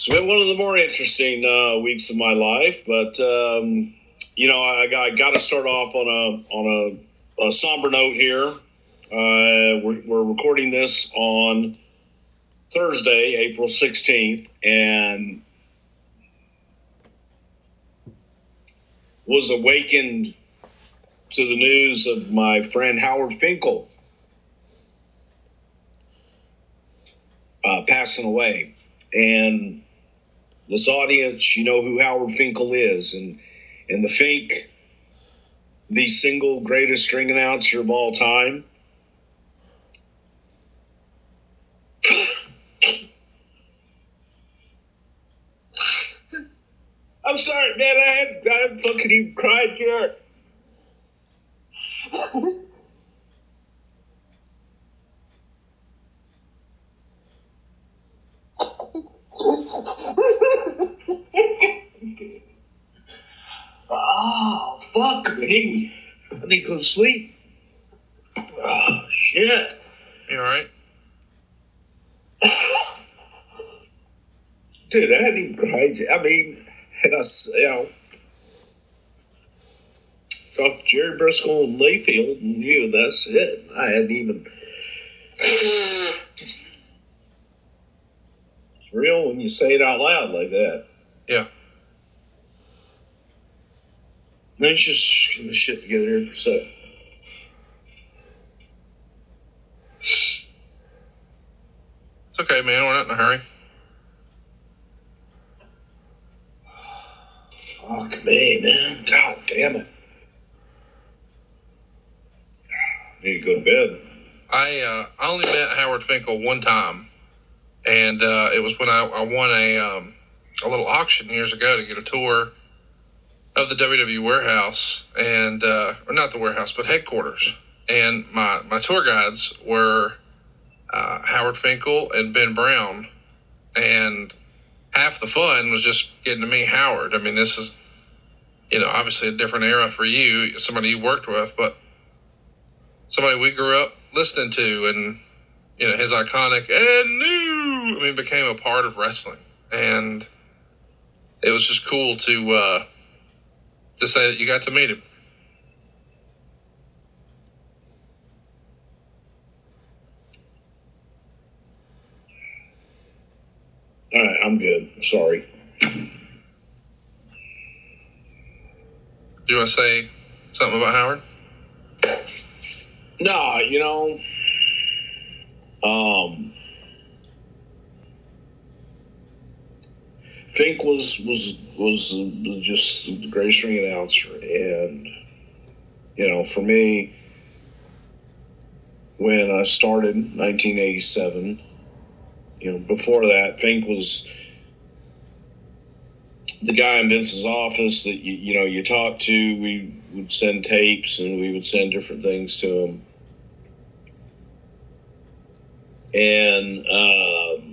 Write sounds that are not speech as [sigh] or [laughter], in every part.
It's been one of the more interesting uh, weeks of my life, but um, you know, I, I got to start off on a on a, a somber note here. Uh, we're, we're recording this on Thursday, April sixteenth, and was awakened to the news of my friend Howard Finkel uh, passing away, and this audience, you know who Howard Finkel is, and and the Fink, the single greatest string announcer of all time. [laughs] I'm sorry, man. I had I had fucking even cried here. [laughs] oh, fuck me. I need to go to sleep. Oh, shit. You all right? Dude, I hadn't even cried yet. I mean, and I, you know, talked Jerry Brisco and Layfield, and you, and that's it. I hadn't even. [clears throat] It's real when you say it out loud like that. Yeah. Let's just get the shit together here for a sec. It's okay, man. We're not in a hurry. Fuck me, man. God damn it. Need to go to bed. I uh, I only met Howard Finkel one time, and uh, it was when I, I won a um, a little auction years ago to get a tour of the WWE warehouse and uh, or not the warehouse but headquarters. And my my tour guides were uh, Howard Finkel and Ben Brown, and half the fun was just getting to meet Howard. I mean, this is you know obviously a different era for you, somebody you worked with, but somebody we grew up listening to and you know his iconic and new i mean became a part of wrestling and it was just cool to uh to say that you got to meet him All right, I'm good. Sorry. you want to say something about howard No, you know, um, Fink was was was just the greatest ring announcer, and you know, for me, when I started in 1987, you know, before that, Fink was the guy in Vince's office that you, you know you talked to. We would send tapes and we would send different things to him and um,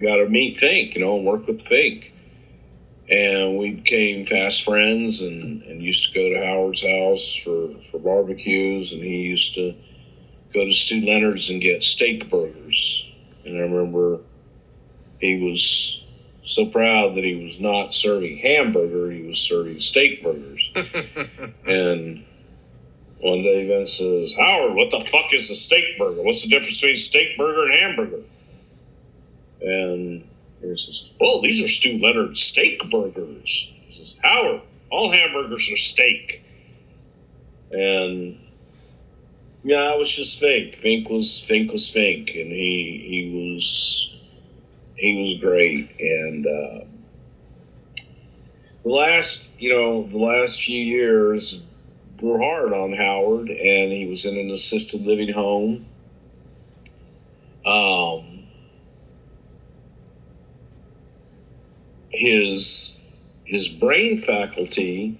got to meet Fink, you know, and work with Fink. And we became fast friends and, and used to go to Howard's house for, for barbecues. And he used to go to Stew Leonard's and get steak burgers. And I remember he was so proud that he was not serving hamburger, he was serving steak burgers. [laughs] and one day Vince says, Howard, what the fuck is a steak burger? What's the difference between steak burger and hamburger? And he says, Well, these are Stew Leonard steak burgers. He says, Howard, all hamburgers are steak. And yeah, it was just Fink. Fink was Fink was Fink, and he he was he was great. And uh, the last you know the last few years were hard on Howard, and he was in an assisted living home. Um, his his brain faculty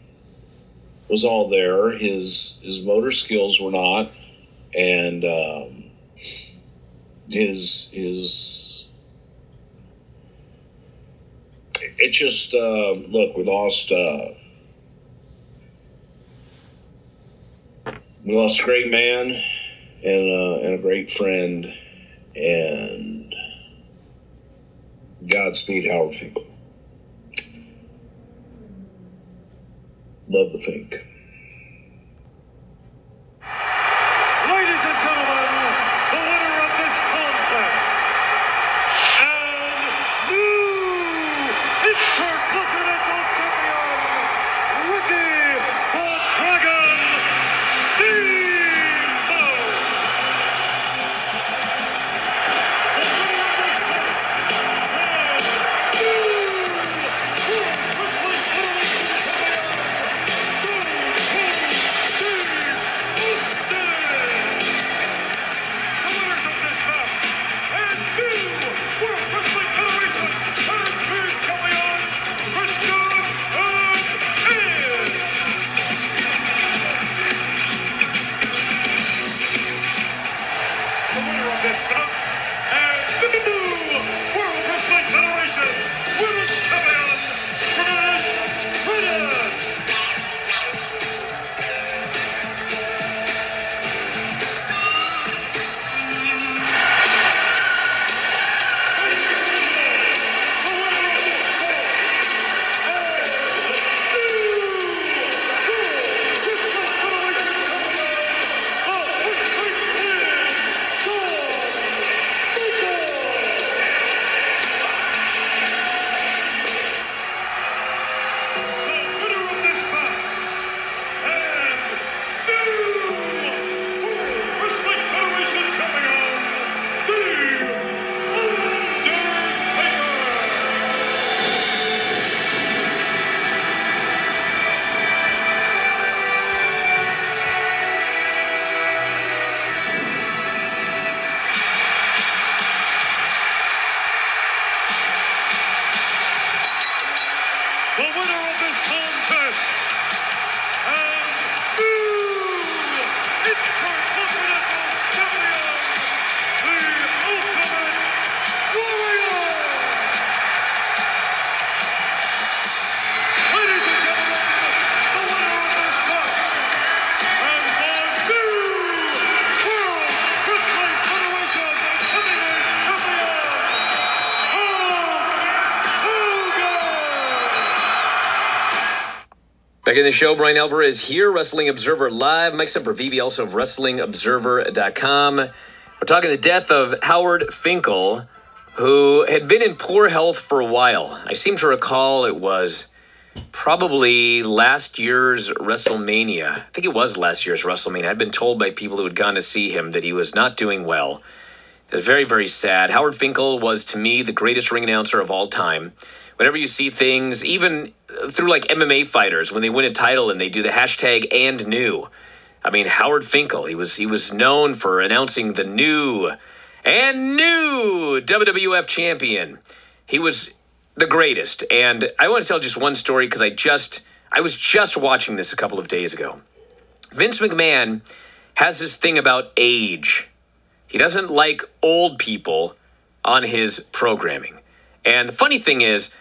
was all there. His his motor skills were not, and um, his his it just uh, look we lost. Uh, we lost a great man and, uh, and a great friend and Godspeed, Howard Finkel. Love the Fink. Back in the show, Bryan Alvarez here, Wrestling Observer Live. Mike Semper Vivi, also of WrestlingObserver.com. We're talking the death of Howard Finkel, who had been in poor health for a while. I seem to recall it was probably last year's WrestleMania. I think it was last year's WrestleMania. I'd been told by people who had gone to see him that he was not doing well. It was very, very sad. Howard Finkel was, to me, the greatest ring announcer of all time. Whenever you see things, even through like MMA fighters, when they win a title and they do the hashtag and new. I mean, Howard Finkel, he was he was known for announcing the new and new WWF champion. He was the greatest. And I want to tell just one story because I just I was just watching this a couple of days ago. Vince McMahon has this thing about age. He doesn't like old people on his programming. And the funny thing is,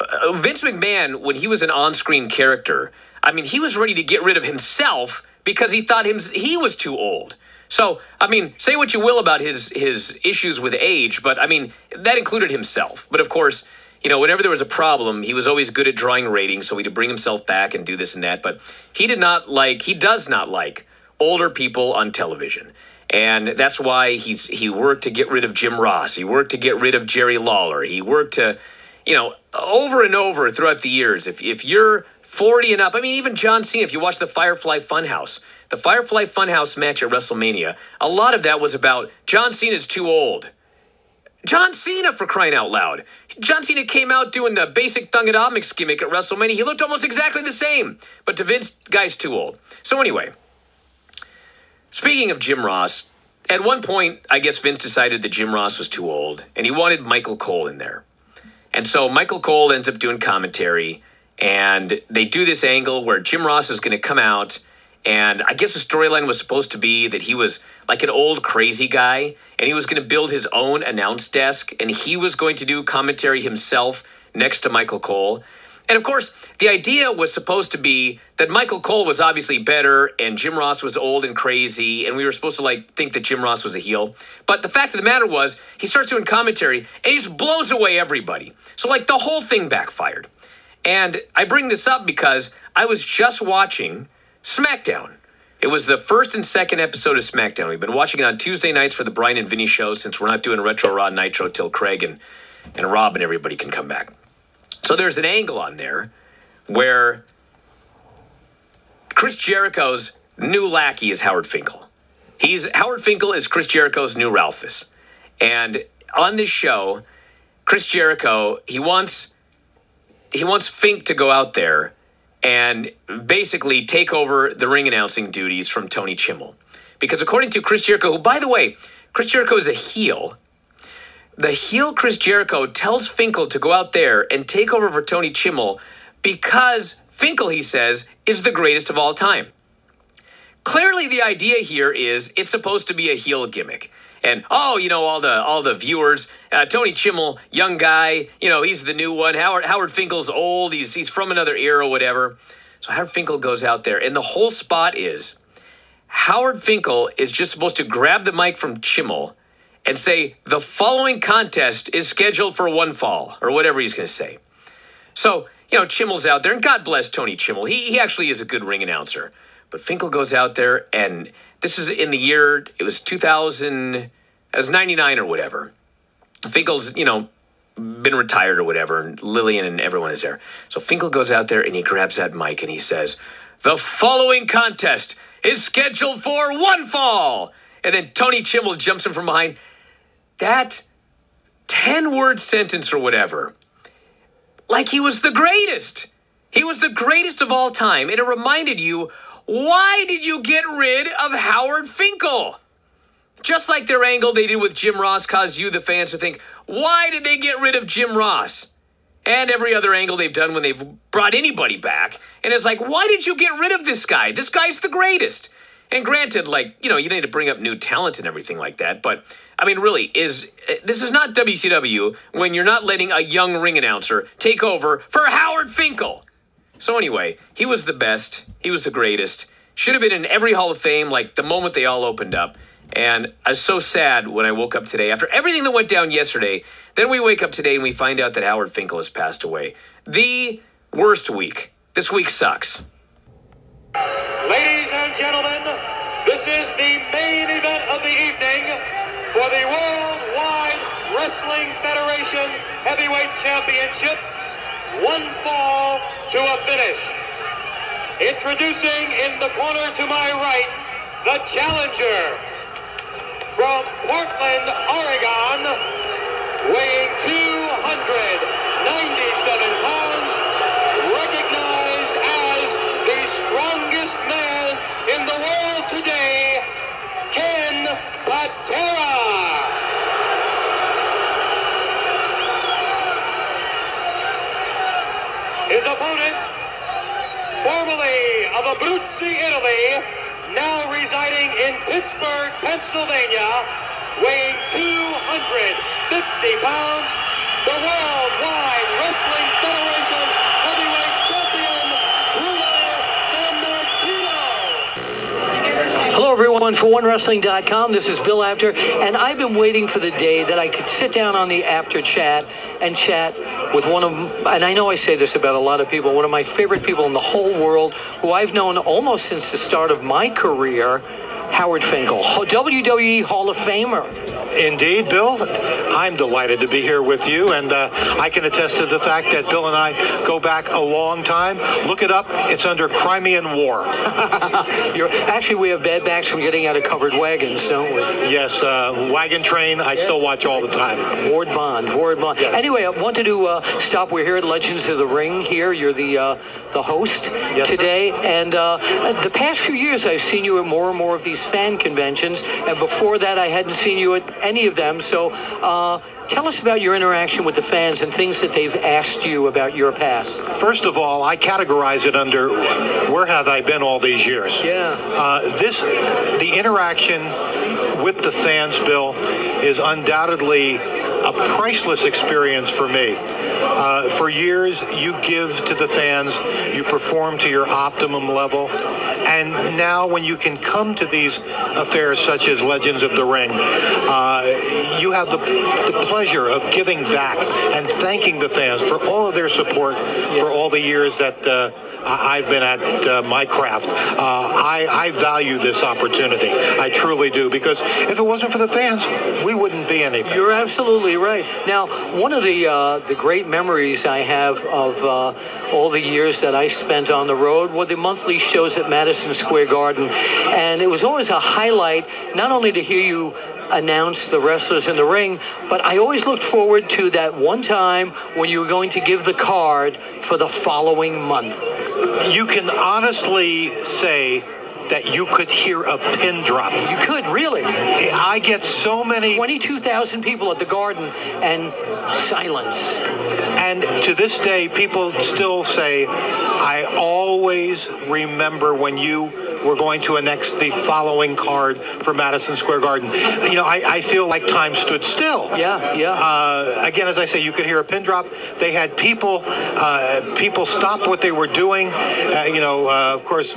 Uh, Vince McMahon, when he was an on screen character, I mean, he was ready to get rid of himself because he thought him, he was too old. So, I mean, say what you will about his his issues with age, but I mean, that included himself. But of course, you know, whenever there was a problem, he was always good at drawing ratings, so he'd bring himself back and do this and that. But he did not like, he does not like older people on television. And that's why he's he worked to get rid of Jim Ross. He worked to get rid of Jerry Lawler. He worked to, you know, over and over throughout the years. If if you're 40 and up, I mean, even John Cena, if you watch the Firefly Funhouse, the Firefly Funhouse match at WrestleMania, a lot of that was about John Cena's too old. John Cena, for crying out loud. John Cena came out doing the basic Thuganomics gimmick at WrestleMania. He looked almost exactly the same. But to Vince, guy's too old. So, anyway, speaking of Jim Ross, at one point, I guess Vince decided that Jim Ross was too old and he wanted Michael Cole in there. And so Michael Cole ends up doing commentary and they do this angle where Jim Ross is going to come out and I guess the storyline was supposed to be that he was like an old crazy guy and he was going to build his own announce desk and he was going to do commentary himself next to Michael Cole. And of course, the idea was supposed to be that Michael Cole was obviously better and Jim Ross was old and crazy, and we were supposed to like think that Jim Ross was a heel. But the fact of the matter was, he starts doing commentary and he just blows away everybody. So like the whole thing backfired. And I bring this up because I was just watching SmackDown. It was the first and second episode of SmackDown. We've been watching it on Tuesday nights for the Brian and Vinny show since we're not doing Retro Raw Nitro till Craig and, and Rob and everybody can come back. So there's an angle on there where Chris Jericho's new lackey is Howard Finkel. He's Howard Finkel is Chris Jericho's new Ralphus. And on this show, Chris Jericho, he wants he wants Fink to go out there and basically take over the ring announcing duties from Tony Chimel. Because according to Chris Jericho, who by the way, Chris Jericho is a heel, the heel Chris Jericho tells Finkel to go out there and take over for Tony Chimel because Finkel, he says, is the greatest of all time. Clearly, the idea here is it's supposed to be a heel gimmick. And oh, you know all the all the viewers, uh, Tony Chimel, young guy, you know he's the new one. Howard Howard Finkel's old. He's he's from another era, whatever. So Howard Finkel goes out there, and the whole spot is Howard Finkel is just supposed to grab the mic from Chimel and say the following contest is scheduled for one fall or whatever he's going to say. So you know Chimel's out there, and God bless Tony Chimel. He he actually is a good ring announcer. But Finkel goes out there, and this is in the year it was 2000, it was 99 or whatever. Finkel's you know been retired or whatever, and Lilian and everyone is there. So Finkel goes out there and he grabs that mic and he says, "The following contest is scheduled for one fall." And then Tony Chimel jumps in from behind. That 10 word sentence or whatever, like he was the greatest. He was the greatest of all time. And it reminded you why did you get rid of Howard Finkel? Just like their angle they did with Jim Ross caused you, the fans, to think, why did they get rid of Jim Ross? And every other angle they've done when they've brought anybody back. And it's like, why did you get rid of this guy? This guy's the greatest. And granted, like, you know, you need to bring up new talent and everything like that. But, I mean, really, is eh, this is not WCW when you're not letting a young ring announcer take over for Howard Finkel. So anyway, he was the best. He was the greatest. Should have been in every Hall of Fame, like the moment they all opened up. And I was so sad when I woke up today after everything that went down yesterday. Then we wake up today and we find out that Howard Finkel has passed away. The worst week. This week sucks. Ladies and gentlemen, this is the main event of the evening for the Worldwide Wrestling Federation Heavyweight Championship. One fall to a finish. Introducing in the corner to my right, the challenger from Portland, Oregon, weighing 297 pounds, formerly of Abruzzi, Italy, now residing in Pittsburgh, Pennsylvania, weighing 250 pounds, the Worldwide Wrestling Federation Hello, everyone, for OneWrestling.com. This is Bill Apter, and I've been waiting for the day that I could sit down on the Apter chat and chat with one of, and I know I say this about a lot of people, one of my favorite people in the whole world, who I've known almost since the start of my career, Howard Finkel, WWE Hall of Famer. Indeed, Bill. I'm delighted to be here with you, and uh, I can attest to the fact that Bill and I go back a long time. Look it up. It's under Crimean War. [laughs] You're, actually, we have bad backs from getting out of covered wagons, don't we? Yes, uh, Wagon Train. I still watch all the time. Ward Bond, Ward Bond. Anyway, I wanted to uh, stop. We're here at Legends of the Ring. Here, you're the uh, the host Yes, sir. today, and uh, the past few years, I've seen you at more and more of these fan conventions, and before that, I hadn't seen you at any of them. So, uh, tell us about your interaction with the fans and things that they've asked you about your past. First of all, I categorize it under where have I been all these years? Yeah. Uh, this, the interaction with the fans, Bill, is undoubtedly a priceless experience for me. Uh, for years, you give to the fans, you perform to your optimum level, and now when you can come to these affairs such as Legends of the Ring, uh, you have the, the pleasure of giving back and thanking the fans for all of their support for all the years that. Uh, I've been at uh, my craft. Uh, I, I value this opportunity. I truly do because if it wasn't for the fans, we wouldn't be anything. You're absolutely right. Now, one of the uh, the great memories I have of uh, all the years that I spent on the road were the monthly shows at Madison Square Garden, and it was always a highlight not only to hear you announce the wrestlers in the ring, but I always looked forward to that one time when you were going to give the card for the following month. You can honestly say that you could hear a pin drop. You could really. I get so many 22,000 people at the garden and silence. And to this day, people still say, I always remember when you were going to annex the following card for Madison Square Garden. You know, I, I feel like time stood still. Yeah, yeah. Uh, again, as I say, you could hear a pin drop. They had people, uh, people stop what they were doing. Uh, you know, uh, of course,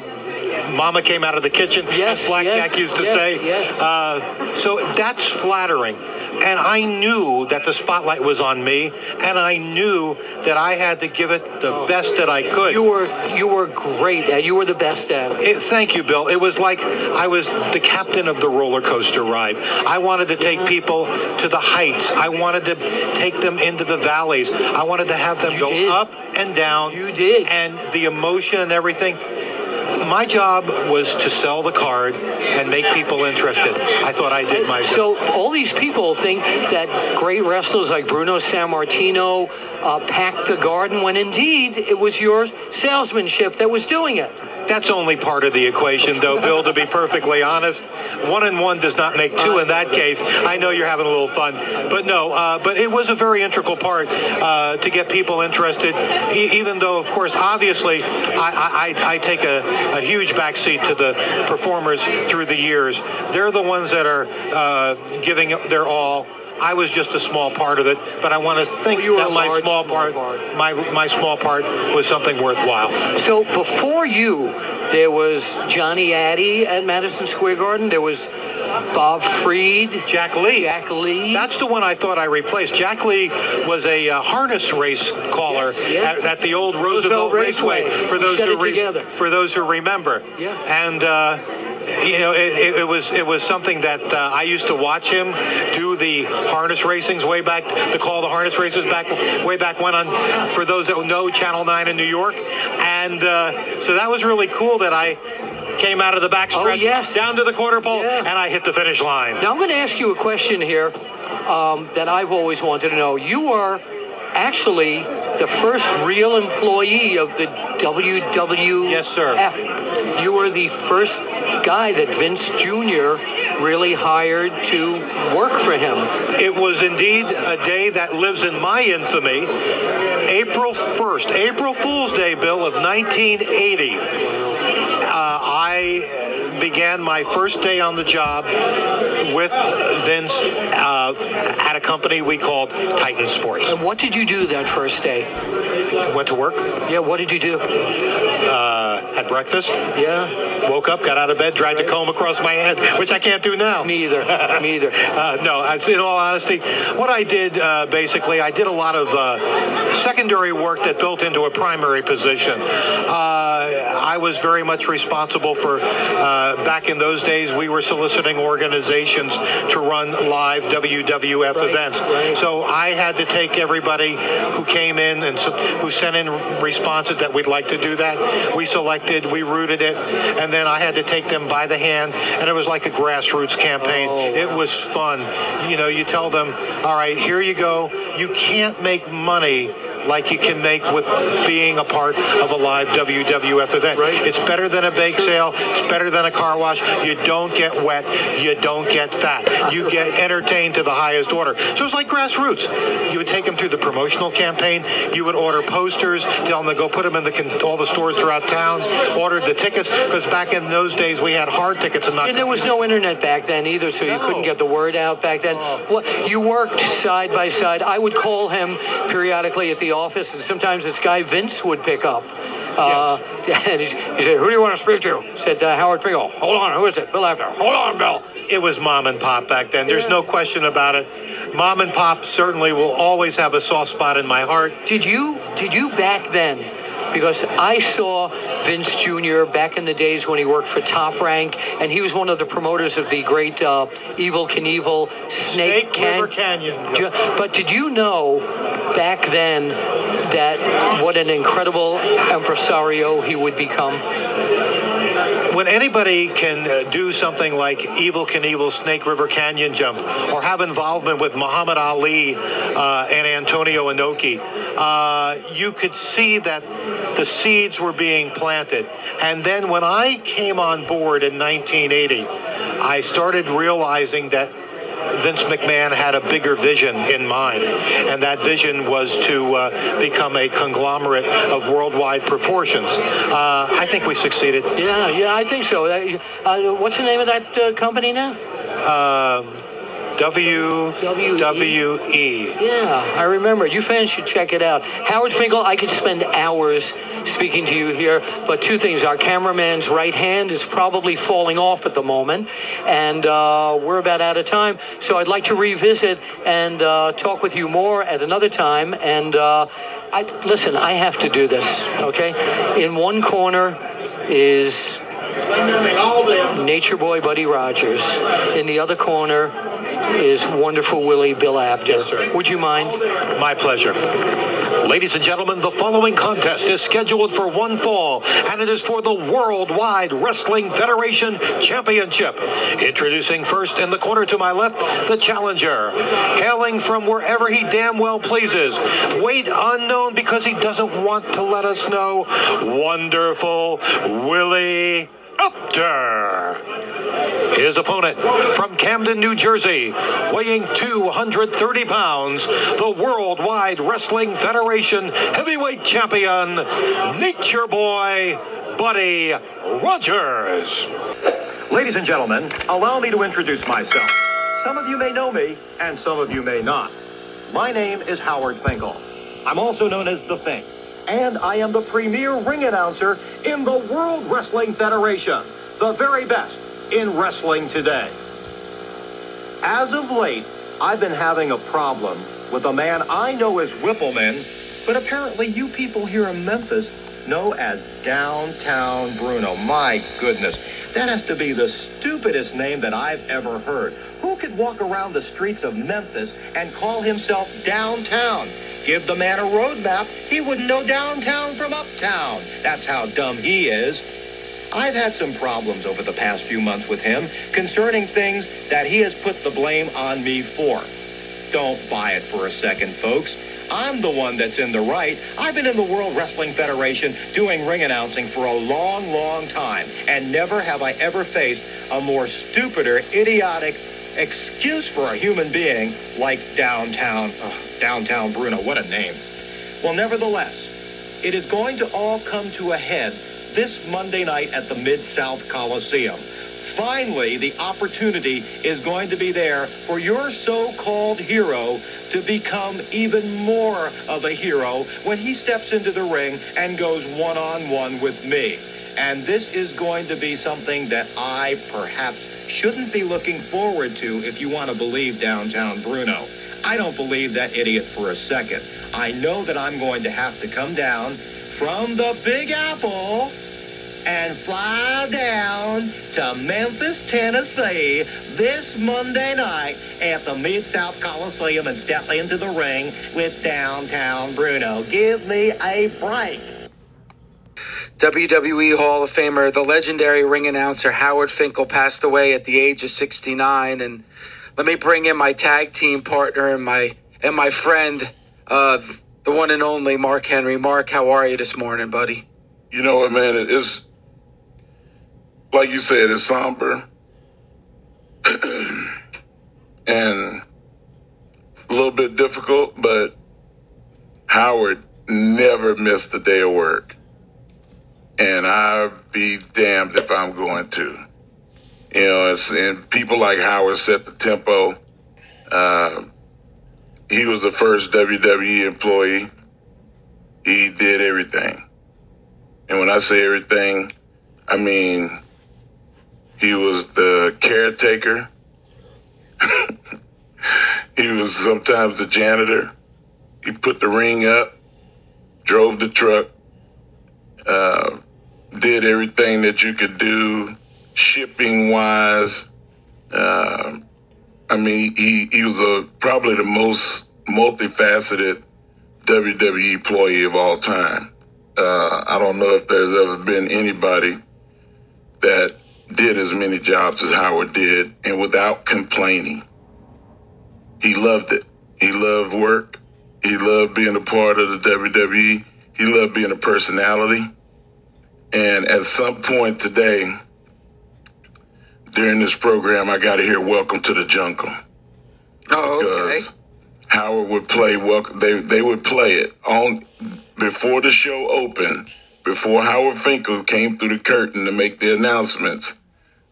Mama came out of the kitchen, Yes, as Black yes, Jack used to yes, say. yes. Uh, so that's flattering. And I knew that the spotlight was on me, and I knew that I had to give it the best that I could. You were you were great at. You were the best at it. It, thank you, Bill. It was like I was the captain of the roller coaster ride. I wanted to take people to the heights. I wanted to take them into the valleys. I wanted to have them You go did. up and down. You did. And the emotion and everything. My job was to sell the card and make people interested. I thought I did my job. So all these people think that great wrestlers like Bruno Sammartino uh, packed the garden when indeed it was your salesmanship that was doing it. That's only part of the equation, though, Bill, to be perfectly honest. One and one does not make two in that case. I know you're having a little fun. But no, uh, but it was a very integral part uh, to get people interested, e- even though, of course, obviously, I, I, I take a, a huge backseat to the performers through the years. They're the ones that are uh, giving their all. I was just a small part of it, but I want to think You were that my large, small small part, part. my my small part, was something worthwhile. So before you, there was Johnny Addie at Madison Square Garden. There was Bob Freed, Jack Lee. Jack Lee. That's the one I thought I replaced. Jack Lee was a uh, harness race caller Yes, yeah. at, at the old Roosevelt Roosevelt, Raceway. Raceway. For We those set who it together. for those who remember. Yeah. And. Uh, you know, it, it, it was it was something that uh, I used to watch him do the harness racings way back. The call the harness races back way back when on for those that know Channel Nine in New York, and uh, so that was really cool that I came out of the back Oh, yes. down to the quarter pole Yeah. and I hit the finish line. Now I'm going to ask you a question here um, that I've always wanted to know. You are actually the first real employee of the WWF. Yes, sir. You were the first guy that Vince Jr. really hired to work for him. It was indeed a day that lives in my infamy. April 1st, April Fool's Day, Bill, of 1980. Uh, I began my first day on the job with Vince uh, at a company we called Titan Sports. And what did you do that first day? Went to work, Yeah, what did you do? uh, had breakfast, Yeah, woke up, got out of bed, dragged a comb across my head, which I can't do now. me either. me either. [laughs] Uh, no, in all honesty, what I did uh, basically, I did a lot of uh, secondary work that built into a primary position. Uh, I was very much responsible for, uh, back in those days, we were soliciting organizations to run live WWF Right, events. right. So I had to take everybody who came in and who sent in responses that we'd like to do that. We selected, we routed it, and then I had to take them by the hand, and it was like a grassroots campaign. Oh, It was fun. You know, you tell them, all right, here you go. You can't make money like you can make with being a part of a live WWF event. Right. It's better than a bake sale. It's better than a car wash. You don't get wet. You don't get fat. You get entertained to the highest order. So it's like grassroots. You would take them through the promotional campaign. You would order posters, tell them to go put them in the con- all the stores throughout town. Ordered the tickets because back in those days we had hard tickets and not. And there was no internet back then either, so you No. couldn't get the word out back then. Oh. Well, you worked side by side. I would call him periodically at the office, and sometimes this guy Vince would pick up. Uh, [laughs] and he, he said, "Who do you want to speak to?" Said uh, Howard Finkel. Hold on, who is it? Bill Apter. Hold on, Bill. it was mom and pop back then. There's Yeah. no question about it. Mom and pop certainly will always have a soft spot in my heart. Did you did you back then? Because I saw Vince Jr. back in the days when he worked for Top Rank, and he was one of the promoters of the great uh, Evel Knievel Snake, Snake River Canyon. But did you know back then that what an incredible impresario he would become? When anybody can uh, do something like Evel Knievel Snake River Canyon jump or have involvement with Muhammad Ali uh, and Antonio Inoki, uh, you could see that the seeds were being planted. And then when I came on board in 1980, I started realizing that Vince McMahon had a bigger vision in mind, and that vision was to uh, become a conglomerate of worldwide proportions. Uh, I think we succeeded. Yeah, yeah, I think so. Uh, uh, what's the name of that uh, company now? WWE. Yeah, I remember. You fans should check it out. Howard Finkel, I could spend hours speaking to you here, but two things. Our cameraman's right hand is probably falling off at the moment, and uh, we're about out of time. So I'd like to revisit and uh, talk with you more at another time. And uh, I, listen, I have to do this, okay? In one corner is Nature Boy Buddy Rogers. In the other corner is Wonderful Willie Bill Apter. Would you mind? My pleasure. Ladies and gentlemen, the following contest is scheduled for one fall, and it is for the Worldwide Wrestling Federation Championship. Introducing first in the corner to my left, the challenger. Hailing from wherever he damn well pleases. Weight unknown because he doesn't want to let us know. Wonderful Willie Apter. His opponent from Camden, New Jersey, weighing 230 pounds, the Worldwide Wrestling Federation Heavyweight Champion, Nature Boy Buddy Rogers. Ladies and gentlemen, allow me to introduce myself. Some of you may know me, and some of you may not. My name is Howard Finkel. I'm also known as The Fink, and I am the premier ring announcer in the World Wrestling Federation, the very best in wrestling today. As of late, I've been having a problem with a man I know as Wippleman, but apparently you people here in Memphis know as Downtown Bruno. My goodness, that has to be the stupidest name that I've ever heard. Who could walk around the streets of Memphis and call himself downtown? Give the man a road map, he wouldn't know downtown from uptown. That's how dumb he is. I've had some problems over the past few months with him concerning things that he has put the blame on me for. Don't buy it for a second, folks. I'm the one that's in the right. I've been in the World Wrestling Federation doing ring announcing for a long, long time, and never have I ever faced a more stupider, idiotic excuse for a human being like downtown, ugh, downtown Bruno. What a name. Well, nevertheless, it is going to all come to a head this Monday night at the Mid South Coliseum. Finally, the opportunity is going to be there for your so-called hero to become even more of a hero when he steps into the ring and goes one-on-one with me. And this is going to be something that I perhaps shouldn't be looking forward to if you want to believe downtown Bruno. I don't believe that idiot for a second. I know that I'm going to have to come down from the Big Apple and fly down to Memphis, Tennessee this Monday night at the Mid South Coliseum and step into the ring with downtown Bruno. Give me a break. WWE Hall of Famer, the legendary ring announcer Howard Finkel passed away at the age of 69. And let me bring in my tag team partner and my and my friend, uh, the one and only Mark Henry. Mark, how are you this morning, buddy? You know what, man? It is like you said, it's somber [clears throat] and a little bit difficult, but Howard never missed a day of work. And I'd be damned if I'm going to. You know, it's, and people like Howard set the tempo. Uh, he was the first WWE employee. He did everything. And when I say everything, I mean he was the caretaker. [laughs] he was sometimes the janitor. He put the ring up, drove the truck, uh, did everything that you could do, shipping wise. Uh, I mean, he, he was a, probably the most multifaceted WWE employee of all time. Uh, I don't know if there's ever been anybody that did as many jobs as Howard did and without complaining. He loved it. He loved work. He loved being a part of the WWE. He loved being a personality. And at some point today, during this program, I got to hear "Welcome to the Jungle." Oh, okay. Howard would play welcome. They they would play it on before the show opened. Before Howard Finkel came through the curtain to make the announcements,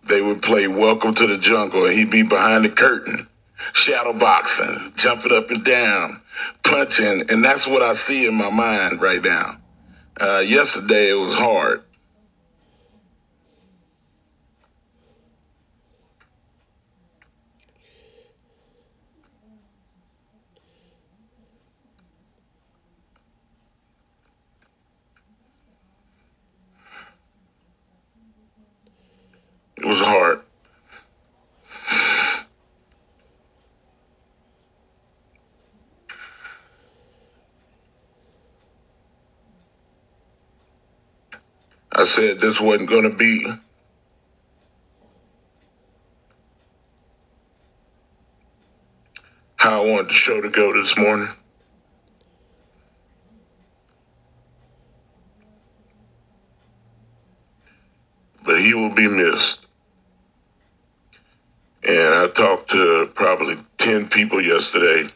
they would play "Welcome to the Jungle," and he'd be behind the curtain, shadow boxing, jumping up and down, punching, and that's what I see in my mind right now. Uh, yesterday it was hard. It was hard. I said this wasn't going to be how I wanted the show to go this morning. But he will be missed. And I talked to probably 10 people yesterday.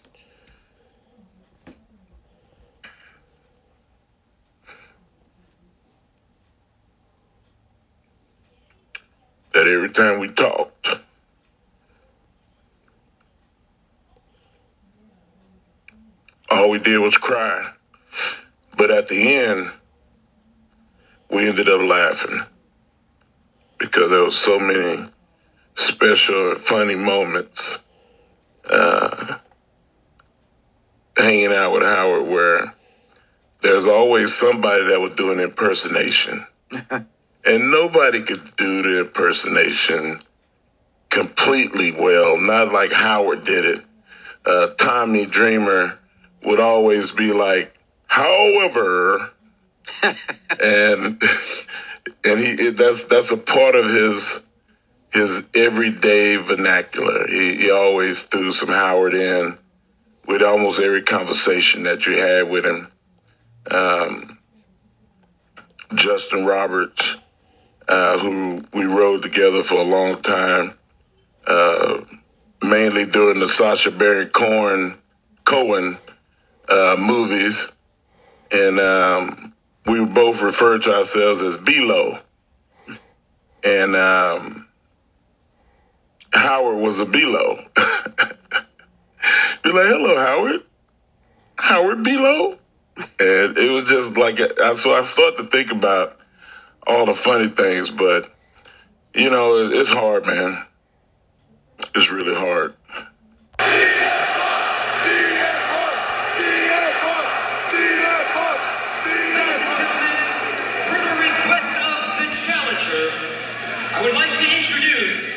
That every time we talked, all we did was cry. But at the end, we ended up laughing because there was so many special and funny moments uh, hanging out with Howard where there's always somebody that would do an impersonation. [laughs] and nobody could do the impersonation completely well, not like Howard did it. Uh, Tommy Dreamer would always be like, however, [laughs] and [laughs] and he that's that's a part of his his everyday vernacular. He, he always threw some Howard in with almost every conversation that you had with him. Um, Justin Roberts, uh, who we rode together for a long time, uh, mainly during the Sacha Baron Cohen, Cohen uh, movies, and um, we both referred to ourselves as B-Lo. And um, Howard was a B-Lo. [laughs] Be like, hello, Howard. Howard B-Lo. And it was just like, so I started to think about all the funny things, but, you know, it's hard, man. It's really hard. I would like to introduce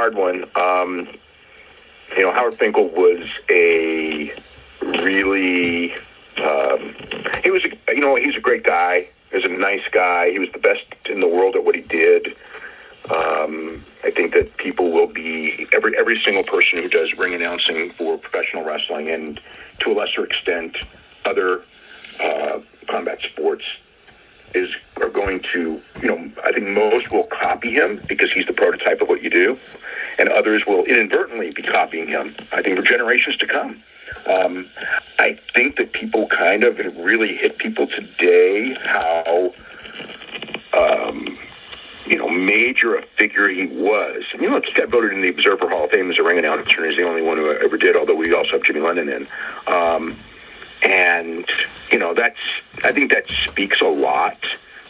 hard one. Um, you know, Howard Finkel was a really um, he was a, you know he's a great guy. He was a nice guy. He was the best in the world at what he did. Um, I think that people will be every every single person who does ring announcing for professional wrestling and to a lesser extent other uh, combat sports is are going to you know I think most will copy him because he's the prototype of what you do, and others will inadvertently be copying him. I think for generations to come. Um, I think that people kind of it really hit people today how um, you know major a figure he was. I mean, look, he got voted in the Observer Hall of Fame as a ring announcer, and he's the only one who ever did. Although we also have Jimmy Lennon in, um, and you know that's I think that speaks a lot.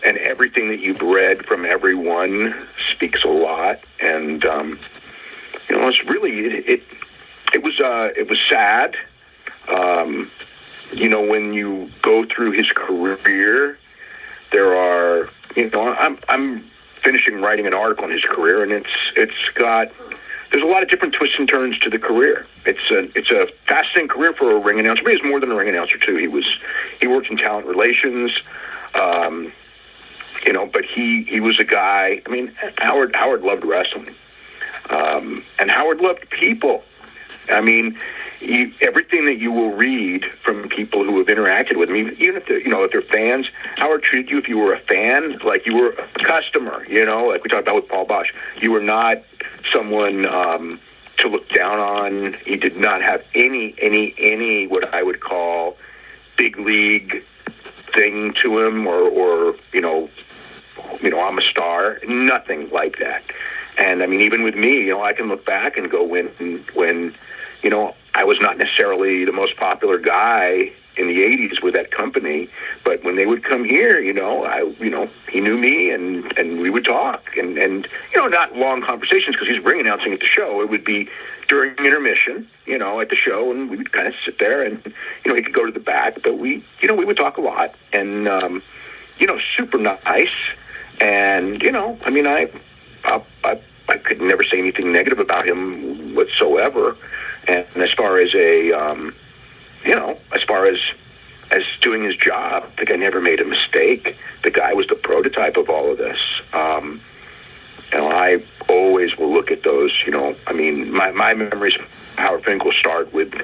And everything that you've read from everyone speaks a lot. And um, you know, it's really it. it it was uh, it was sad. Um, you know, when you go through his career, there are you know I'm I'm finishing writing an article on his career, and it's it's got there's a lot of different twists and turns to the career. It's a it's a fascinating career for a ring announcer, but he's more than a ring announcer too. He was he worked in talent relations. Um, you know, but he he was a guy. I mean, Howard Howard loved wrestling, um, and Howard loved people. I mean, you, everything that you will read from people who have interacted with him, even if they're you know if they're fans, Howard treated you if you were a fan like you were a customer. You know, like we talked about with Paul Boesch, you were not someone um, to look down on. He did not have any any any what I would call big league thing to him, or or you know, you know, I'm a star. Nothing like that. And I mean, even with me, you know, I can look back and go when when you know, I was not necessarily the most popular guy in the 80s with that company, but when they would come here, you know, I, you know, he knew me and, and we would talk and, and, you know, not long conversations because he's ring announcing at the show. It would be during intermission, you know, at the show and we would kind of sit there and, you know, he could go to the back, but we, you know, we would talk a lot and, um, you know, super nice. And, you know, I mean, I, I, I, I could never say anything negative about him whatsoever. And as far as a, um, you know, as far as as doing his job, the guy never made a mistake. The guy was the prototype of all of this. Um, and I always will look at those. You know, I mean, my my memories of Howard Finkel start with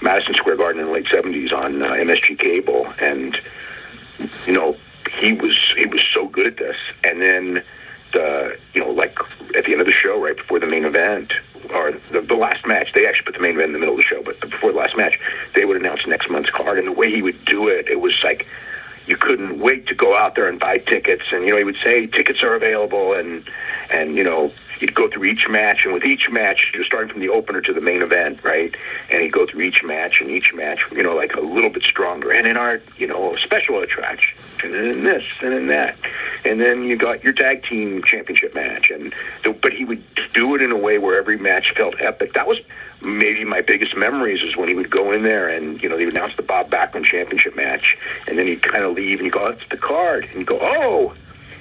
Madison Square Garden in the late '70s on uh, MSG Cable, and you know, he was he was so good at this. And then the you know, like at the end of the show, right before the main event, or the, the last match, they actually put the main event in the middle of the show, but before the last match, they would announce next month's card. And the way he would do it, it was like you couldn't wait to go out there and buy tickets. And you know, he would say tickets are available, and and you know, you'd go through each match, and with each match, you're starting from the opener to the main event, right? And he'd go through each match, and each match, you know, like a little bit stronger. And in our, you know, special attraction, and then this, and then that, and then you got your tag team championship match, and so, but he would do it in a way where every match felt epic. That was maybe my biggest memories is when he would go in there and you know they would announce the Bob Backlund championship match, and then he'd kind of leave and you go, "It's the card," and you go, "Oh,"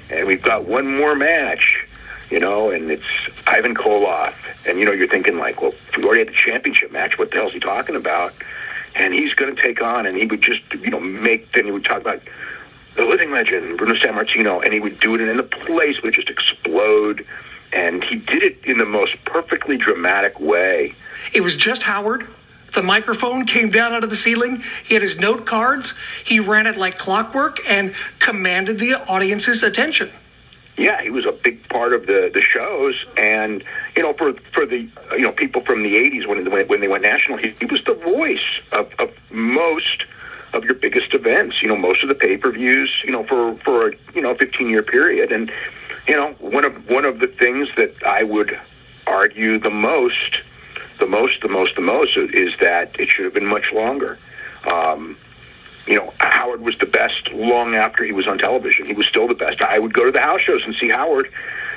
and we've got one more match you know, and it's Ivan Koloff. And, you know, you're thinking, like, well, we already had the championship match, what the hell's he talking about? And he's going to take on, and he would just, you know, make, then he would talk about the living legend, Bruno Sammartino, and he would do it, and the place would just explode. And he did it in the most perfectly dramatic way. It was just Howard. The microphone came down out of the ceiling. He had his note cards. He ran it like clockwork and commanded the audience's attention yeah, he was a big part of the the shows, and you know, for for the you know people from the '80s when when, when they went national, he, he was the voice of, of most of your biggest events. You know, most of the pay per views. You know, for for a you know 15 year period, and you know, one of one of the things that I would argue the most, the most, the most, the most is that it should have been much longer. Um, you know, Howard was the best long after he was on television. He was still the best. I would go to the house shows and see Howard,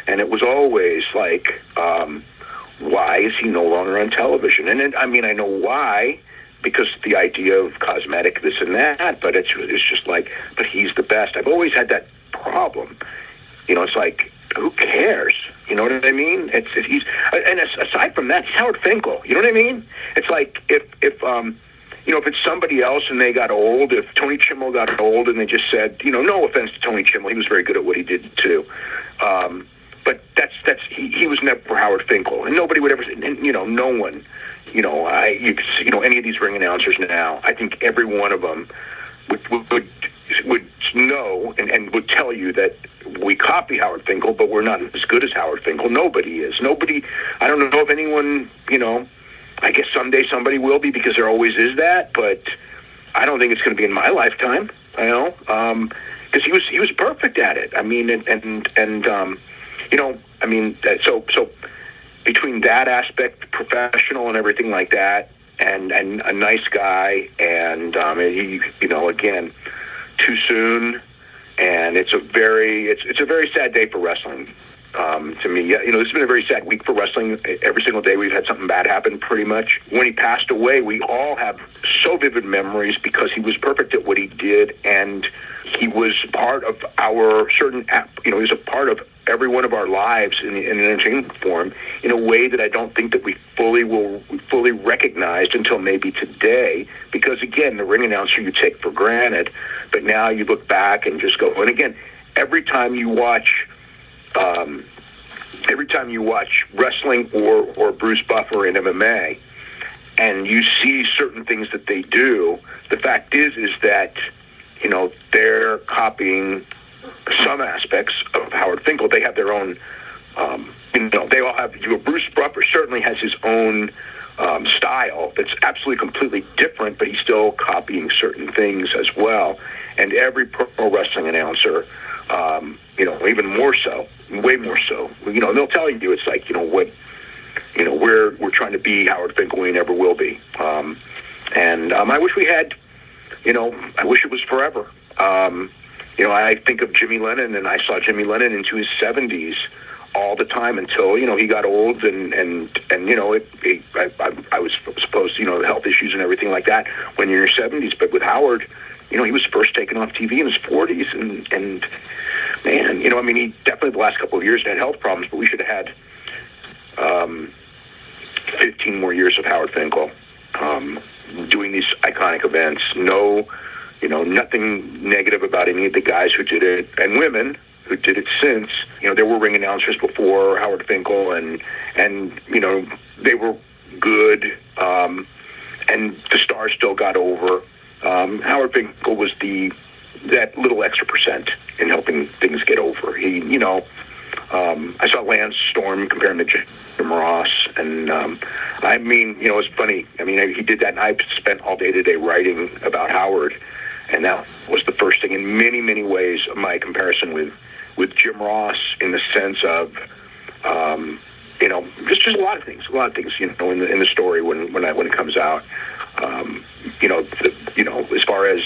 and it was always like, um, why is he no longer on television? And it, I mean, I know why, because the idea of cosmetic this and that, but it's it's just like, but he's the best. I've always had that problem. You know, it's like who cares? You know what I mean? It's, it's he's and aside from that, he's Howard Finkel. You know what I mean? It's like if if um you know, if it's somebody else and they got old, if Tony Chimel got old and they just said, you know, no offense to Tony Chimel, he was very good at what he did too. Um, but that's that's he, he was never Howard Finkel, and nobody would ever, you know, no one, you know, I you, you know any of these ring announcers now, I think every one of them would would would, would know and, and would tell you that we copy Howard Finkel, but we're not as good as Howard Finkel. Nobody is. Nobody. I don't know if anyone, you know I guess someday somebody will be because there always is that, but I don't think it's going to be in my lifetime. You know, because he was he was perfect at it. I mean, and and and um, you know, I mean, so so between that aspect, professional and everything like that, and and a nice guy, and um, he, you know, again, too soon, and it's a very it's it's a very sad day for wrestling um, to me. Yeah, you know, it's been a very sad week for wrestling. Every single day we've had something bad happen, pretty much. When he passed away, we all have so vivid memories because he was perfect at what he did, and he was part of our certain, you know, he was a part of every one of our lives in, in an entertainment form in a way that I don't think that we fully will fully recognized until maybe today. Because again, the ring announcer you take for granted, but now you look back and just go. And again, every time you watch um, every time you watch wrestling or, or Bruce Buffer in MMA, and you see certain things that they do, the fact is is that you know they're copying some aspects of Howard Finkel. They have their own, um, you know, they all have. You know, Bruce Buffer certainly has his own um, style that's absolutely completely different, but he's still copying certain things as well. And every pro wrestling announcer, um, you know, even more so, way more so. You know, they'll tell you it's like you know what, you know, we're we're trying to be Howard Finkel. We never will be. Um, and um, I wish we had, you know, I wish it was forever. Um, you know, I think of Jimmy Lennon, and I saw Jimmy Lennon into his seventies all the time until you know he got old and and and you know it, it I, I, I was supposed you know health issues and everything like that when you're in your 70s but with Howard you know he was first taken off TV in his 40s and and man, you know, I mean, he definitely the last couple of years had health problems, but we should have had um, 15 more years of Howard Finkel um, doing these iconic events. No, you know, nothing negative about any of the guys who did it and women who did it since. You know, there were ring announcers before Howard Finkel, and and you know they were good, um, and the stars still got over. Um, Howard Finkel was the that little extra percent in helping things get over. He, you know, um, I saw Lance Storm comparing to Jim Ross, and um, I mean, you know, it's funny. I mean, he did that, and I spent all day today writing about Howard, and that was the first thing in many, many ways. Of my comparison with with Jim Ross in the sense of. Um, you know, just just a lot of things, a lot of things. You know, in the in the story when when I when it comes out, um, you know, the, you know, as far as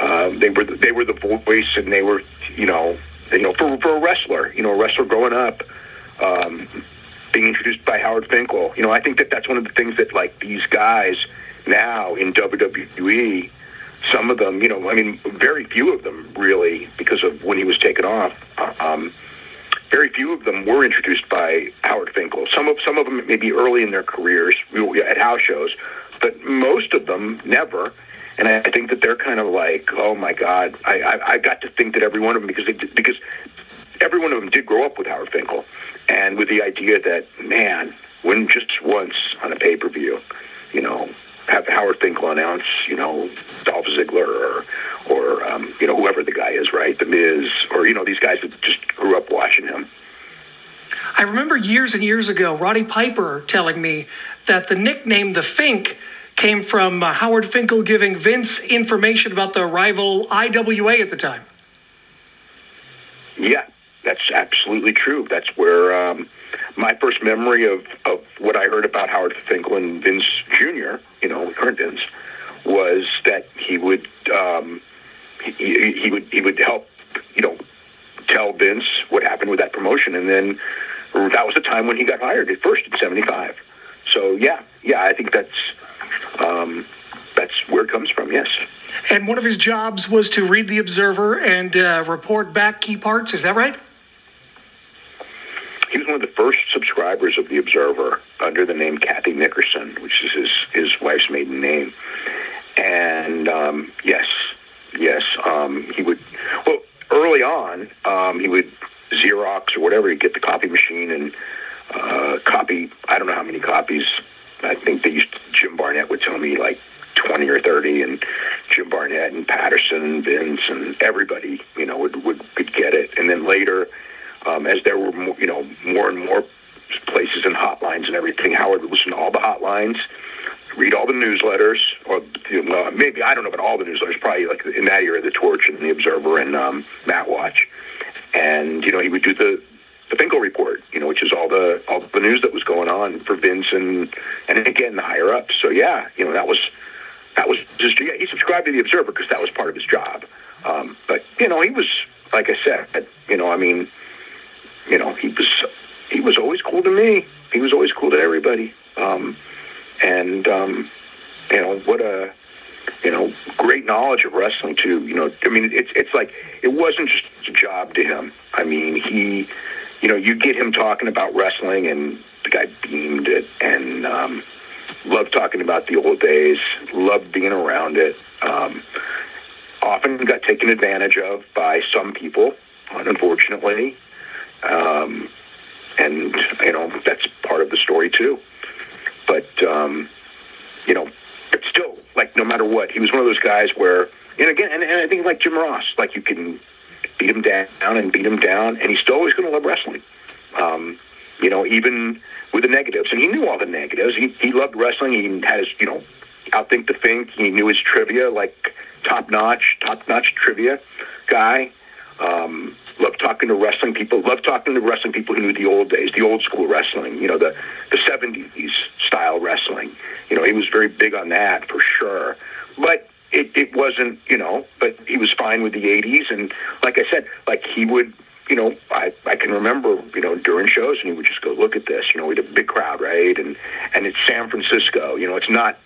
um, they were they were the voice, and they were you know you know for for a wrestler, you know, a wrestler growing up. Um, being introduced by Howard Finkel, you know, I think that that's one of the things that like these guys now in WWE, some of them, you know, I mean, very few of them really, because of when he was taken off. Um, very few of them were introduced by Howard Finkel. Some of some of them maybe early in their careers at house shows, but most of them never. And I think that they're kind of like, oh my God, I, I, I got to think that every one of them, because they, because every one of them did grow up with Howard Finkel, and with the idea that man, when just once on a pay per view, you know, have Howard Finkel announce, you know, Dolph Ziggler or, or um, you know, whoever the guy is, right, The Miz, or you know, these guys that just grew up watching him. I remember years and years ago, Roddy Piper telling me that the nickname the Fink came from uh, Howard Finkel giving Vince information about the rival IWA at the time. Yeah, that's absolutely true. That's where um, my first memory of, of what I heard about Howard Finkel and Vince Jr., you know, current Vince, was that he would um, he, he would he would help, you know, tell Vince what happened with that promotion, and then that was the time when he got hired at first in '75. So yeah, yeah, I think that's um, that's where it comes from. Yes. And one of his jobs was to read the Observer and uh, report back key parts. Is that right? he was one of the first subscribers of the Observer under the name Kathy Nickerson, which is his his wife's maiden name. And um, yes, yes, um, he would. Well, early on, um, he would Xerox or whatever. He'd get the copy machine and uh, copy. I don't know how many copies. I think they used Jim Barnett would tell me like twenty or thirty, and Jim Barnett and Patterson and Vince and everybody, you know, would would could get it. And then later, um, as there were more, you know more and more places and hotlines and everything, Howard would listen to all the hotlines, read all the newsletters, or you know, maybe I don't know about all the newsletters, probably like in that era, the Torch and the Observer and um, Matt Watch, and you know he would do the the Finkel report, you know, which is all the all the news that was going on for Vince and and again the higher ups. So yeah, you know that was that was just yeah he subscribed to the Observer because that was part of his job. Um, but you know he was like I said, you know I mean, you know he was he was always cool to me. He was always cool to everybody. Um, and um, you know what a you know great knowledge of wrestling too. You know I mean it's it's like it wasn't just a job to him. I mean he you know you get him talking about wrestling and the guy beamed it and um, loved talking about the old days. Loved being around it. Um, often got taken advantage of by some people, unfortunately. Um, and you know that's part of the story too. But um, you know, but still, like no matter what, he was one of those guys where, and again, and, and I think like Jim Ross, like you can beat him down and beat him down, and he's still always going to love wrestling. Um, you know, even with the negatives, and he knew all the negatives. He he loved wrestling. He had his you know outFink the Fink. He knew his trivia like top notch, top notch trivia guy. Um, loved talking to wrestling people. Loved talking to wrestling people who knew the old days, the old school wrestling. You know, the the seventies style wrestling. You know, he was very big on that for sure. But it, it wasn't, you know. But he was fine with the eighties, and like I said, like he would. You know, I, I can remember, you know, during shows, and he would just go, "Look at this." You know, we had a big crowd, right? And and it's San Francisco. You know, it's not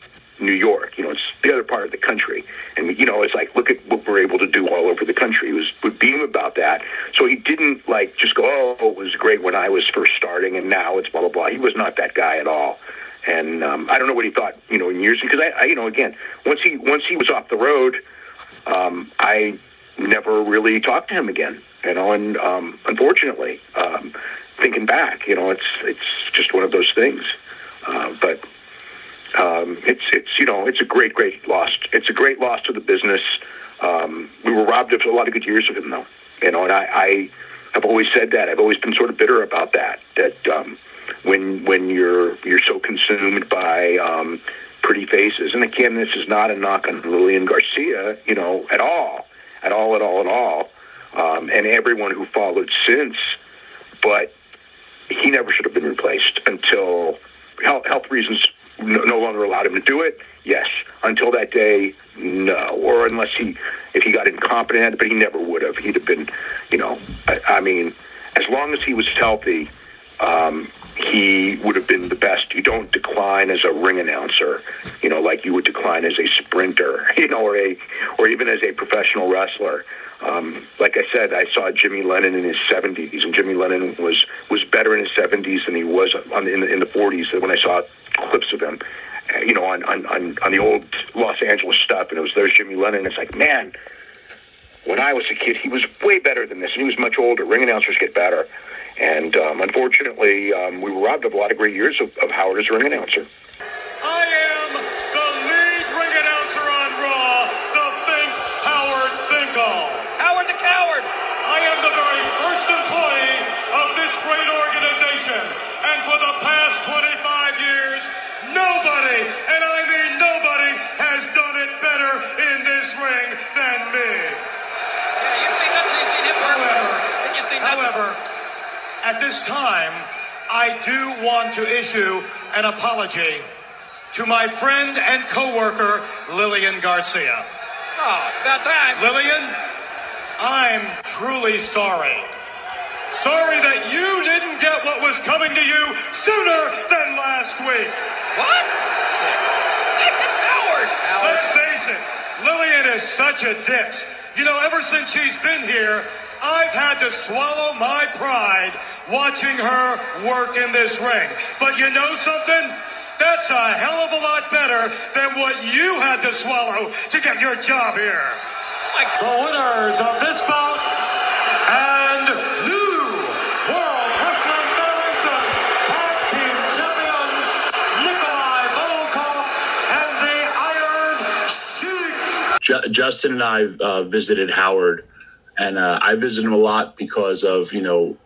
New York. You know, it's the other part of the country. And you know, it's like look at what we're able to do all over the country. He was would beam about that. So he didn't like just go, oh, it was great when I was first starting, and now it's blah blah blah. He was not that guy at all. And um, I don't know what he thought, you know, in years because I, I, you know, again, once he once he was off the road, um, I never really talked to him again. You know, and um, unfortunately, um, thinking back, you know, it's it's just one of those things. Uh, but um, it's it's you know it's a great great loss. It's a great loss to the business. Um, we were robbed of a lot of good years of him though, you know, and I, I have always said that. I've always been sort of bitter about that. That um, when when you're you're so consumed by um, pretty faces, and again, this is not a knock on Lilian Garcia, you know, at all, at all, at all, at all, um, and everyone who followed since, but he never should have been replaced until health, health reasons no, longer allowed him to do it. Yes, until that day, no. Or unless he, if he got incompetent, but he never would have. He'd have been, you know, I, I mean, as long as he was healthy, um, he would have been the best. You don't decline as a ring announcer, you know, like you would decline as a sprinter, [laughs] you know, or a, or even as a professional wrestler. Um, like I said, I saw Jimmy Lennon in his 70s, and Jimmy Lennon was was better in his 70s than he was on, in, in the 40s. When I saw clips of him, uh, you know, on, on, on, on the old Los Angeles stuff, and it was there's Jimmy Lennon. It's like, man, when I was a kid, he was way better than this, and he was much older. Ring announcers get better, and um, unfortunately, um, we were robbed of a lot of great years of, of Howard as a ring announcer. I am however, at this time, I do want to issue an apology to my friend and co-worker Lilian Garcia. Oh, it's about time. Lilian, I'm truly sorry. Sorry that you didn't get what was coming to you sooner than last week. What? Howard. Let's face it, Lilian is such a ditz. You know, ever since she's been here, I've had to swallow my pride watching her work in this ring. But you know something? That's a hell of a lot better than what you had to swallow to get your job here. The winners of this bout and new World Wrestling Federation Tag Team Champions Nikolai Volkoff and the Iron Sheik. Ju- Justin and I uh, visited Howard, and uh, I visit him a lot because of you know,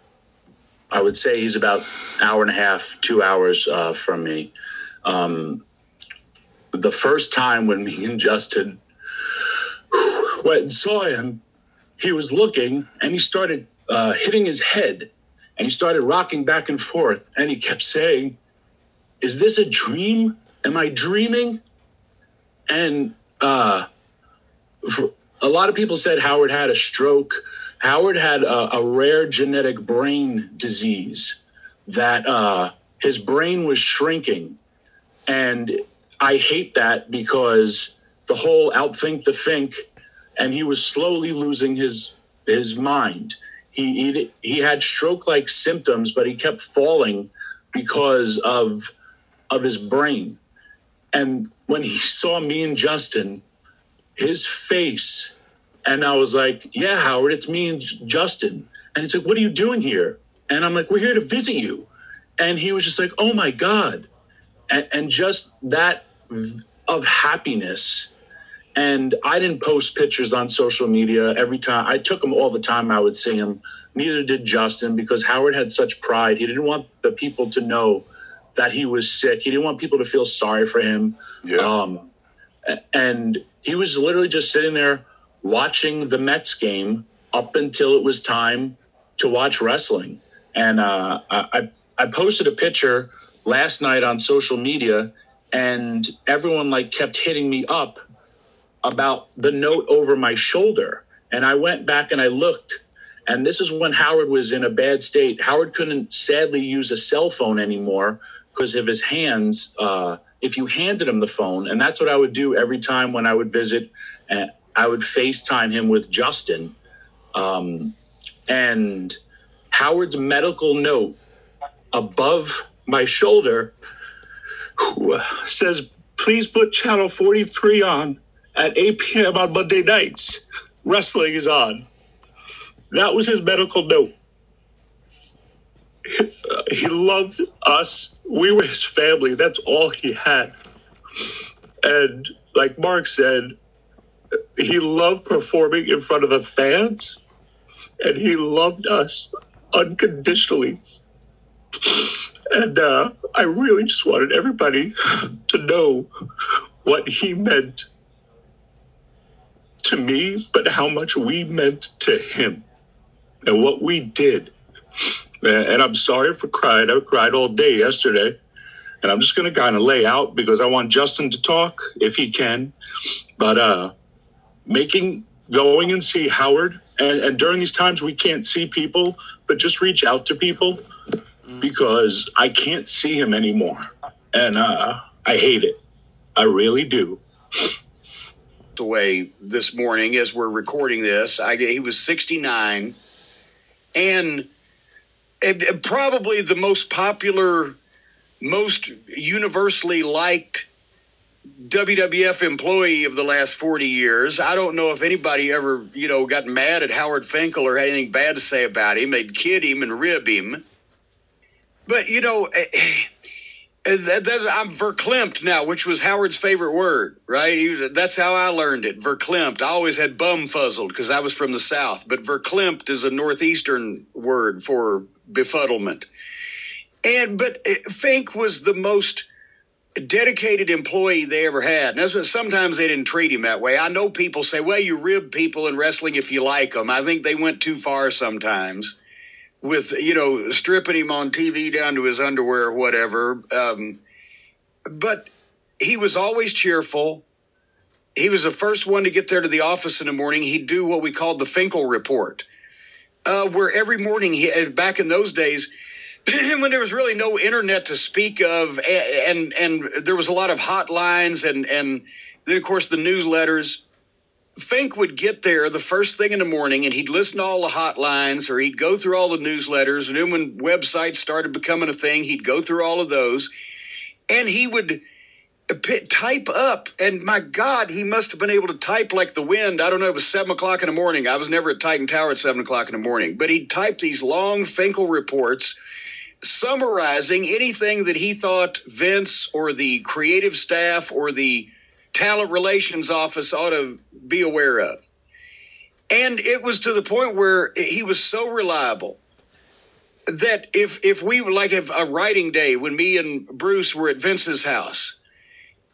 I would say he's about hour and a half, two hours uh, from me. Um, the first time when [laughs] me and Justin went and saw him, he was looking and he started uh, hitting his head, and he started rocking back and forth, and he kept saying, "Is this a dream? Am I dreaming?" And uh, for, a lot of people said Howard had a stroke. Howard had a, a rare genetic brain disease that uh, his brain was shrinking. And I hate that because the whole outFink the Fink, and he was slowly losing his his mind. He he, he had stroke like symptoms, but he kept falling because of of his brain. And when he [laughs] saw me and Justin, his face, and I was like, "Yeah, Howard, it's me and Justin." And he's like, "What are you doing here?" And I'm like, "We're here to visit you." And he was just like, "Oh my god," and, and just that v- of happiness. And I didn't post pictures on social media every time. I took them all the time. I would see him. Neither did Justin because Howard had such pride. He didn't want the people to know that he was sick. He didn't want people to feel sorry for him. Um, and he was literally just sitting there watching the Mets game up until it was time to watch wrestling. And uh, I, I posted a picture last night on social media, and everyone like kept hitting me up about the note over my shoulder. And I went back and I looked, and this is when Howard was in a bad state. Howard couldn't sadly use a cell phone anymore because of his hands. Uh, if you handed him the phone, and that's what I would do every time when I would visit, and I would FaceTime him with Justin. Um, and Howard's medical note above my shoulder says, please put channel 43 on at 8 p.m. on Monday nights. Wrestling is on. That was his medical note. He loved us. We were his family. That's all he had. And like Mark said, he loved performing in front of the fans and he loved us unconditionally. And uh, I really just wanted everybody to know what he meant to me, but how much we meant to him and what we did. And I'm sorry for crying. I cried all day yesterday. And I'm just going to kind of lay out because I want Justin to talk if he can. But uh, making, going and see Howard, and, and during these times we can't see people, but just reach out to people because I can't see him anymore. And uh, I hate it. I really do. away this morning as we're recording this. I, he was 69 and, and probably the most popular, most universally liked WWF employee of the last 40 years. I don't know if anybody ever, you know, got mad at Howard Finkel or had anything bad to say about him. They'd kid him and rib him. But, you know, Is that, that's, I'm verklempt now, which was Howard's favorite word, right? Was, that's how I learned it. Verklempt. I always had bum fuzzled because I was from the South, but verklempt is a Northeastern word for befuddlement. And but uh, Fink was the most dedicated employee they ever had. And that's what sometimes they didn't treat him that way. I know people say, "Well, you rib people in wrestling if you like them." I think they went too far sometimes with you know stripping him on TV down to his underwear or whatever. Um, but he was always cheerful. He was the first one to get there to the office in the morning. He'd do what we called the Finkel report, uh, where every morning he uh, back in those days. [clears throat] when there was really no internet to speak of, and and there was a lot of hotlines, and and then of course the newsletters. Fink would get there the first thing in the morning and he'd listen to all the hotlines or he'd go through all the newsletters. And then when websites started becoming a thing, he'd go through all of those and he would type up. And my God, he must have been able to type like the wind. I don't know, it was seven o'clock in the morning. I was never at Titan Tower at seven o'clock in the morning, but he'd type these long Finkel reports summarizing anything that he thought Vince or the creative staff or the talent relations office ought to be aware of. And it was to the point where he was so reliable that if if we like if a writing day when me and Bruce were at Vince's house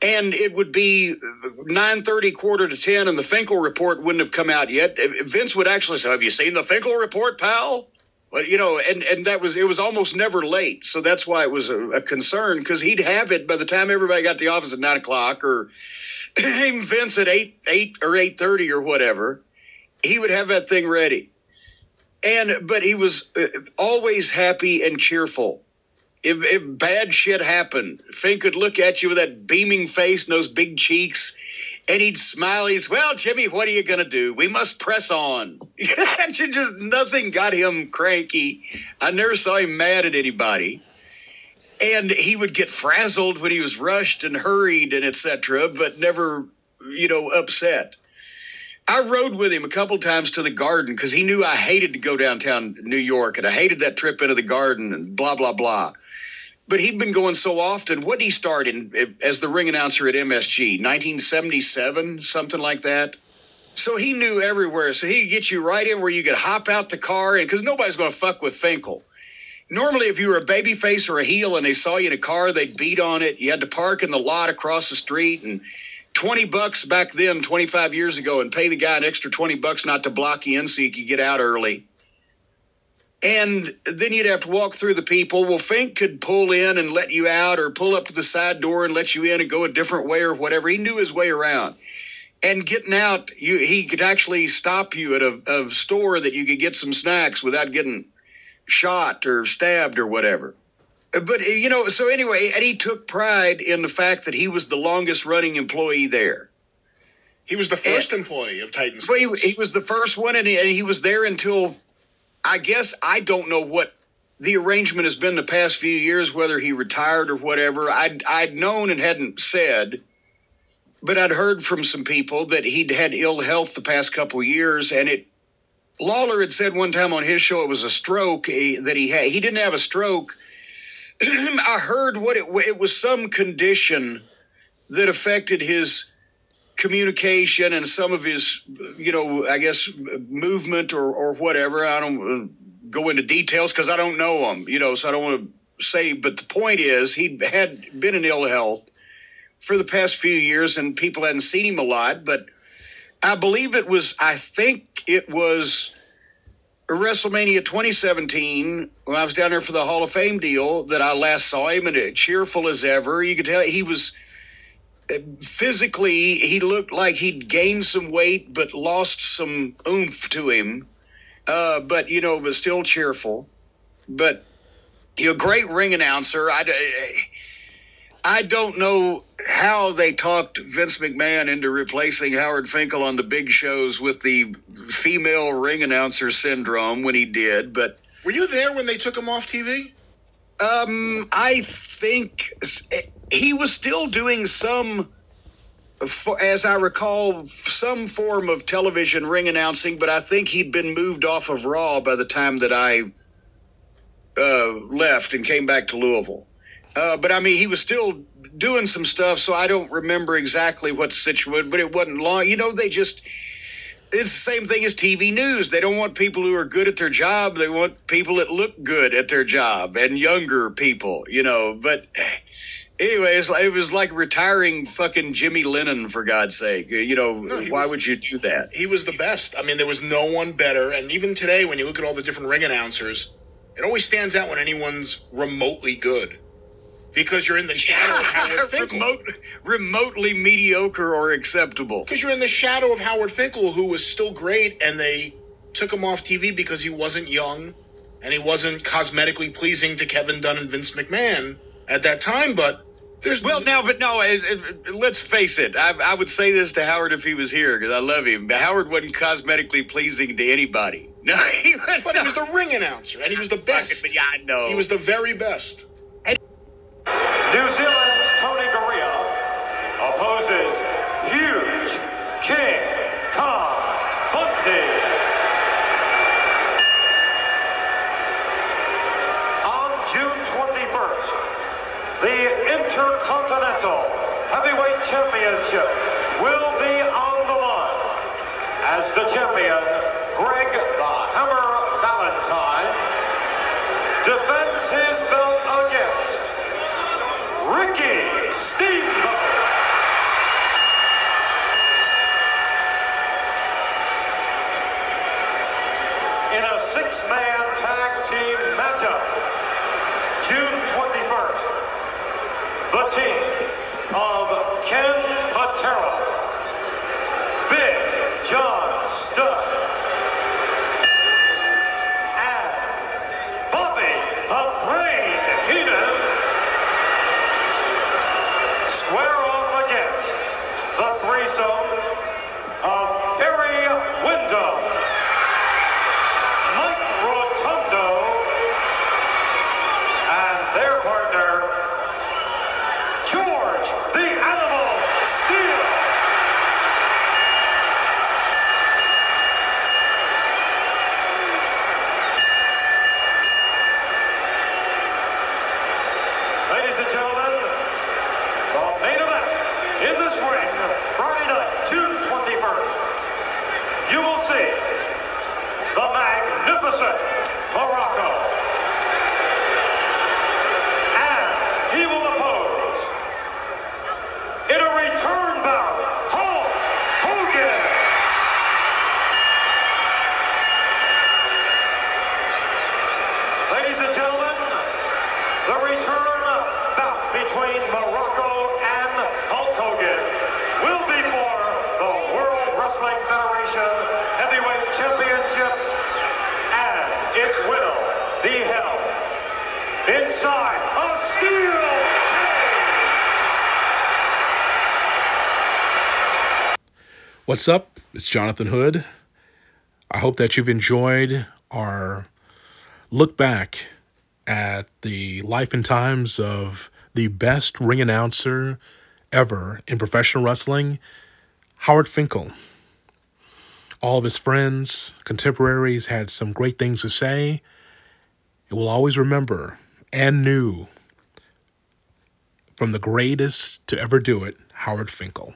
and it would be 9.30 quarter to 10 and the finkel report wouldn't have come out yet vince would actually say have you seen the finkel report pal well, you know, and, and that was it was almost never late, so that's why it was a, a concern because he'd have it by the time everybody got to the office at nine o'clock, or [laughs] even Vince at eight eight or eight thirty or whatever, he would have that thing ready. And but he was uh, always happy and cheerful. If, if bad shit happened, Fink could look at you with that beaming face and those big cheeks, and he'd smile. He's, well, Jimmy, what are you going to do? We must press on. [laughs] just nothing got him cranky. I never saw him mad at anybody. And he would get frazzled when he was rushed and hurried and etc., but never, you know, upset. I rode with him a couple times to the garden because he knew I hated to go downtown New York and I hated that trip into the garden and blah, blah, blah but he'd been going so often. What did he start in eh, as the ring announcer at MSG? 1977, something like that. So he knew everywhere. So he could get you right in where you could hop out the car, and because nobody's going to fuck with Finkel. Normally, if you were a baby face or a heel and they saw you in a car, they'd beat on it. You had to park in the lot across the street and 20 bucks back then, 25 years ago, and pay the guy an extra 20 bucks not to block you in so you could get out early. And then you'd have to walk through the people. Well, Fink could pull in and let you out, or pull up to the side door and let you in and go a different way or whatever. He knew his way around. And getting out, you, he could actually stop you at a, a store that you could get some snacks without getting shot or stabbed or whatever. But, you know, so anyway, and he took pride in the fact that he was the longest running employee there. He was the first and, employee of Titans. Well, he, he, was the first one, and he, and he was there until I guess I don't know what the arrangement has been the past few years, whether he retired or whatever. I'd, I'd known and hadn't said, but I'd heard from some people that he'd had ill health the past couple years, and it. Lawler had said one time on his show it was a stroke eh, that he had. He didn't have a stroke. [clears throat] I heard what it it was some condition that affected his communication and some of his, you know, I guess movement or, or whatever. I don't uh, go into details because I don't know him, you know, so I don't want to say. But the point is, he had been in ill health for the past few years and people hadn't seen him a lot. But I believe it was, I think it was. WrestleMania 2017, when I was down there for the Hall of Fame deal, that I last saw him and cheerful as ever. You could tell he was physically he looked like he'd gained some weight but lost some oomph to him. Uh, but you know was still cheerful. But you know great ring announcer. I i don't know how they talked vince mcmahon into replacing howard finkel on the big shows with the female ring announcer syndrome when he did but were you there when they took him off tv um i think he was still doing some as I recall, some form of television ring announcing, but I think he'd been moved off of Raw by the time that I uh, left and came back to Louisville. Uh, but I mean, he was still doing some stuff, so I don't remember exactly what situation. But it wasn't long. You know, they just it's the same thing as TV news. They don't want people who are good at their job. They want people that look good at their job and younger people, you know. But anyway, it was like retiring fucking Jimmy Lennon for God's sake. You know, no, why was, would you do that? He was the best. I mean, there was no one better. And even today, when you look at all the different ring announcers, it always stands out when anyone's remotely good because you're in the shadow of Howard [laughs] Finkel. Remote, remotely mediocre or acceptable. Because you're in the shadow of Howard Finkel, who was still great, and they took him off TV because he wasn't young and he wasn't cosmetically pleasing to Kevin Dunn and Vince McMahon at that time. But There's well now, but no. It, it, let's face it. I, I would say this to Howard if he was here because I love him. But Howard wasn't cosmetically pleasing to anybody. [laughs] No, he was, But he was the ring announcer, and he was the best. Yeah, I know. He was the very best. New Zealand's Tony Garea opposes Huge King Kong Bundy. On June 21st, the Intercontinental Heavyweight Championship will be on the line as the champion, Greg the Hammer Valentine, defends his belt against Ricky Steamboat. In a six-man tag team matchup, June 21st, the team of Ken Patera, Big John Studd, and Bobby the Brain Heenan square off against the threesome of Barry Windham, Mike Rotundo, and their partner, George the Animal Steele. Ladies and gentlemen, the main event in this ring, You will see the magnificent Muraco. And he will oppose in a return bout, Hulk Hogan. Ladies and gentlemen, the return bout between Muraco and Hulk Hogan will be for the World Wrestling Federation Heavyweight Championship, and it will be held inside steel cage. What's up? It's Jonathan Hood. I hope that you've enjoyed our look back at the life and times of the best ring announcer ever in professional wrestling, Howard Finkel. All of his friends, contemporaries had some great things to say. And we'll always remember and new from the greatest to ever do it, Howard Finkel.